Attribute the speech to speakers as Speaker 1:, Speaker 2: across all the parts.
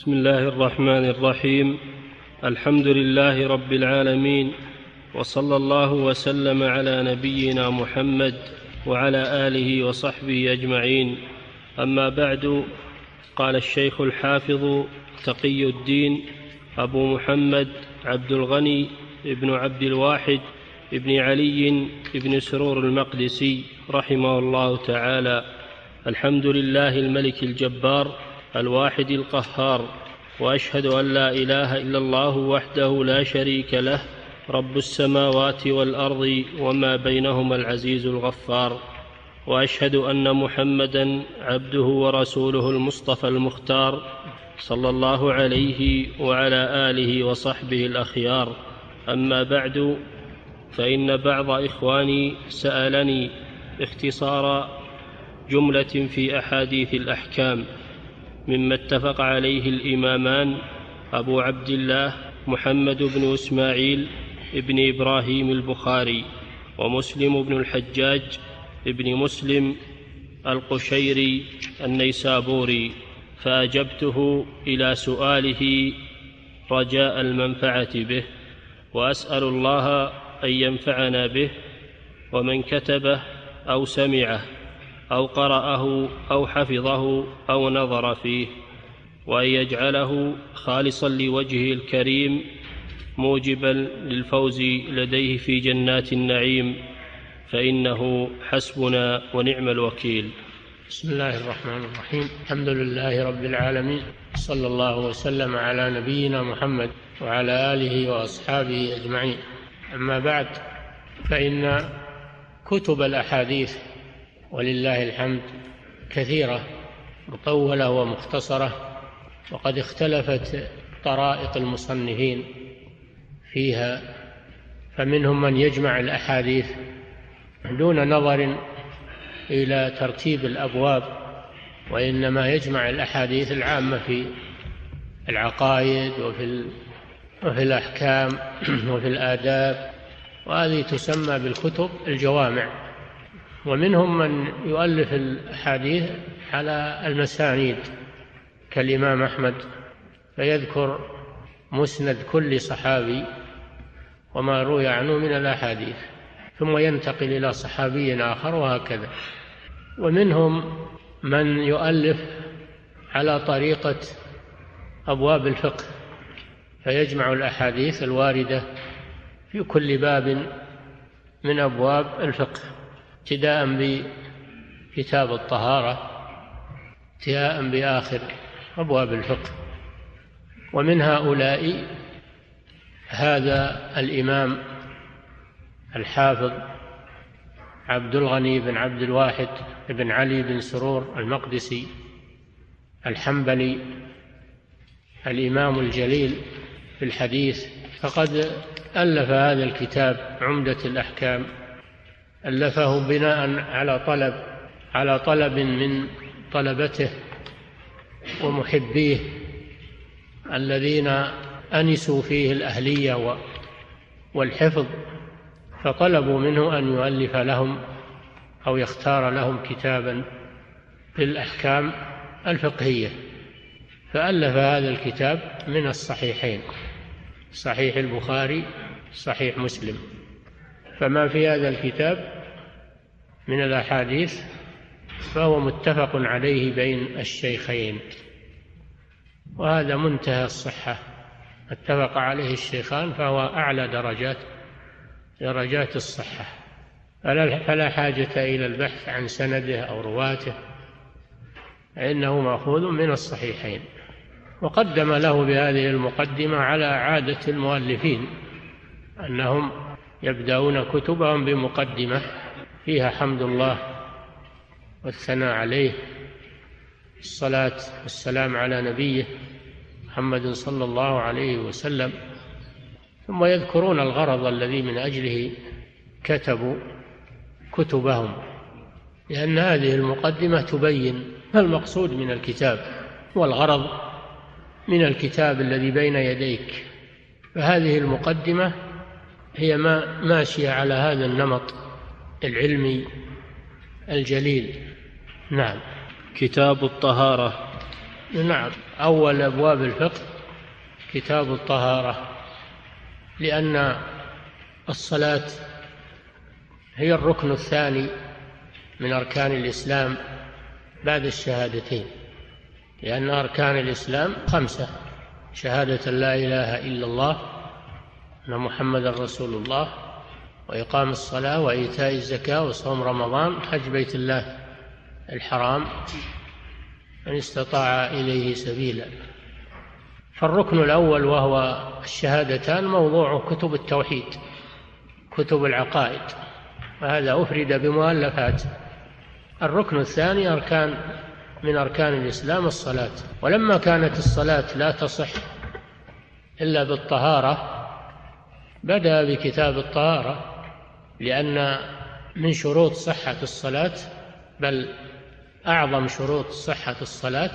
Speaker 1: بسم الله الرحمن الرحيم. الحمد لله رب العالمين وصلى الله وسلم على نبينا محمد وعلى آله وصحبه أجمعين. أما بعد قال الشيخ الحافظ تقي الدين أبو محمد عبد الغني بن عبد الواحد بن علي بن سرور المقدسي رحمه الله تعالى. الحمد لله الملك الجبار الواحد القهار وأشهد أن لا إله إلا الله وحده لا شريك له رب السماوات والأرض وما بينهما العزيز الغفار. وأشهد أن محمدا عبده ورسوله المصطفى المختار صلى الله عليه وعلى آله وصحبه الأخيار. أما بعد فإن بعض إخواني سألني اختصار جملة في أحاديث الأحكام. مما اتفق عليه الإمامان أبو عبد الله محمد بن إسماعيل بن إبراهيم البخاري ومسلم بن الحجاج بن مسلم القشيري النيسابوري فأجبته إلى سؤاله رجاء المنفعة به وأسأل الله أن ينفعنا به ومن كتبه أو سمعه. أو قرأه أو حفظه أو نظر فيه وأن يجعله خالصا لوجهه الكريم موجبا للفوز لديه في جنات النعيم فإنه حسبنا ونعم الوكيل.
Speaker 2: بسم الله الرحمن الرحيم. الحمد لله رب العالمين صلى الله وسلم على نبينا محمد وعلى آله وأصحابه أجمعين. أما بعد فإن كتب الأحاديث ولله الحمد كثيرة مطولة ومختصرة وقد اختلفت طرائق المصنفين فيها فمنهم من يجمع الأحاديث دون نظر إلى ترتيب الأبواب وإنما يجمع الأحاديث العامة في العقائد وفي وفي الأحكام وفي الآداب وهذه تسمى بالكتب الجوامع. ومنهم من يؤلف الأحاديث على المسانيد كالإمام أحمد فيذكر مسند كل صحابي وما روي عنه من الأحاديث ثم ينتقل إلى صحابي آخر وهكذا. ومنهم من يؤلف على طريقة أبواب الفقه فيجمع الأحاديث الواردة في كل باب من أبواب الفقه. ابتداء بكتاب الطهارة انتهاء بآخر أبواب الفقه. ومن هؤلاء هذا الإمام الحافظ عبد الغني بن عبد الواحد بن علي بن سرور المقدسي الحنبلي الإمام الجليل في الحديث فقد ألف هذا الكتاب عمدة الأحكام ألفه بناء على طلب على طلب من طلبته ومحبيه الذين أنسوا فيه الأهلية والحفظ فطلبوا منه أن يؤلف لهم أو يختار لهم كتابا في الأحكام الفقهية. فألف هذا الكتاب من الصحيحين صحيح البخاري صحيح مسلم. فما في هذا الكتاب من الأحاديث فهو متفق عليه بين الشيخين. وهذا منتهى الصحة. اتفق عليه الشيخان فهو أعلى درجات درجات الصحة. فلا حاجة إلى البحث عن سنده أو رواته فإنه مأخوذ من الصحيحين. وقدم له بهذه المقدمة على عادة المؤلفين أنهم يبدأون كتبهم بمقدمة فيها حمد الله والثناء عليه الصلاة والسلام على نبيه محمد صلى الله عليه وسلم. ثم يذكرون الغرض الذي من أجله كتبوا كتبهم لأن هذه المقدمة تبين ما المقصود من الكتاب. والغرض من الكتاب الذي بين يديك. فهذه المقدمة هي ما ماشية على هذا النمط العلمي الجليل. نعم.
Speaker 1: كتاب الطهارة.
Speaker 2: نعم. أول أبواب الفقه كتاب الطهارة لأن الصلاة هي الركن الثاني من أركان الإسلام بعد الشهادتين لأن أركان الإسلام خمسة شهادة لا إله إلا الله أن محمد رسول الله وإقام الصلاة وإيتاء الزكاة وصوم رمضان حج بيت الله الحرام من استطاع إليه سبيلا. فالركن الأول وهو الشهادتان موضوع كتب التوحيد كتب العقائد وهذا أفرد بمؤلفات. الركن الثاني أركان من أركان الإسلام الصلاة. ولما كانت الصلاة لا تصح إلا بالطهارة بدأ بكتاب الطهارة لأن من شروط صحة الصلاة بل أعظم شروط صحة الصلاة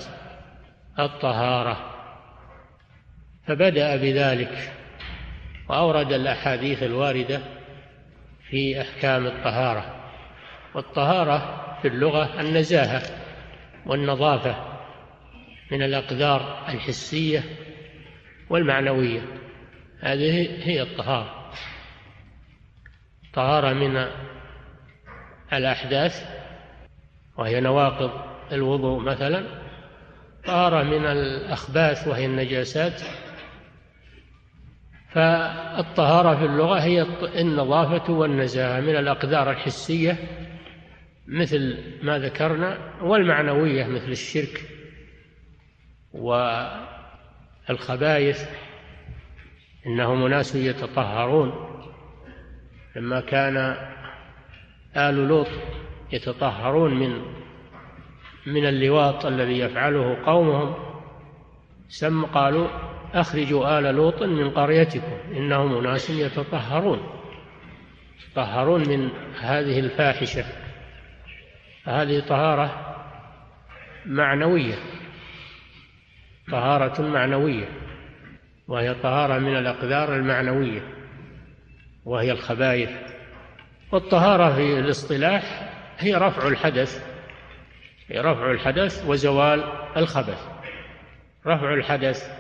Speaker 2: الطهارة. فبدأ بذلك وأورد الأحاديث الواردة في أحكام الطهارة. والطهارة في اللغة النزاهة والنظافة من الأقدار الحسية والمعنوية. هذه هي الطهارة. طهارة من الأحداث وهي نواقض الوضوء مثلا. طهارة من الأخباث وهي النجاسات. فالطهارة في اللغة هي النظافة والنزاهة من الأقدار الحسية مثل ما ذكرنا والمعنوية مثل الشرك والخبائث إنهم أناس يتطهرون. لما كان آل لوط يتطهرون من من اللواط الذي يفعله قومهم سم قالوا أخرجوا آل لوط من قريتكم إنهم أناس يتطهرون. يتطهرون من هذه الفاحشة. هذه طهارة معنوية طهارة معنوية. وهي طهارة من الأقدار المعنوية وهي الخبائث. والطهارة في الاصطلاح هي رفع الحدث هي رفع الحدث وزوال الخبث. رفع الحدث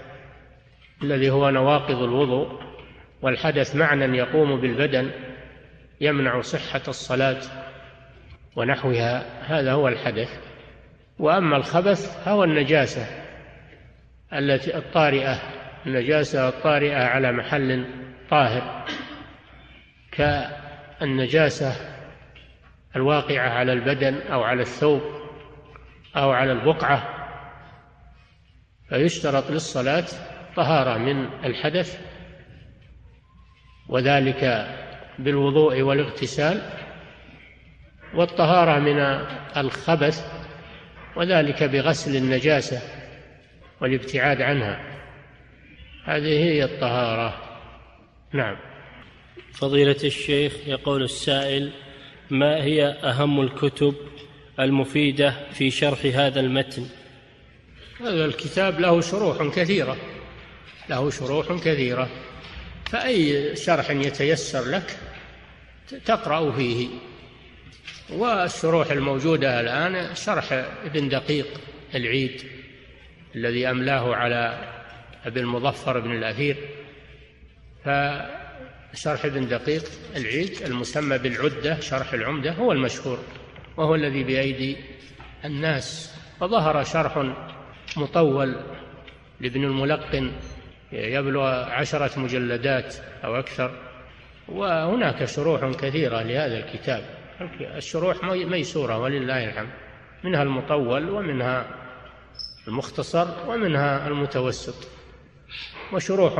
Speaker 2: الذي هو نواقض الوضوء والحدث معنى يقوم بالبدن يمنع صحة الصلاة ونحوها. هذا هو الحدث. وأما الخبث فهو النجاسة التي الطارئة النجاسة الطارئة على محل طاهر كالنجاسة الواقعة على البدن أو على الثوب أو على البقعة فيشترط للصلاة طهارة من الحدث وذلك بالوضوء والاغتسال والطهارة من الخبث وذلك بغسل النجاسة والابتعاد عنها. هذه هي الطهارة. نعم.
Speaker 1: فضيلة الشيخ يقول السائل ما هي أهم الكتب المفيدة في شرح هذا المتن؟
Speaker 2: هذا الكتاب له شروح كثيرة له شروح كثيرة. فأي شرح يتيسر لك تقرأ فيه. والشروح الموجودة الآن شرح ابن دقيق العيد الذي أملاه على أبي المظفر بن الأثير فشرح ابن دقيق العيد المسمى بالعدة شرح العمدة هو المشهور وهو الذي بأيدي الناس. وظهر شرح مطول لابن الملقن يبلغ عشرة مجلدات أو أكثر وهناك شروح كثيرة لهذا الكتاب. الشروح ميسورة ولله الحمد منها المطول ومنها المختصر ومنها المتوسط. وشروح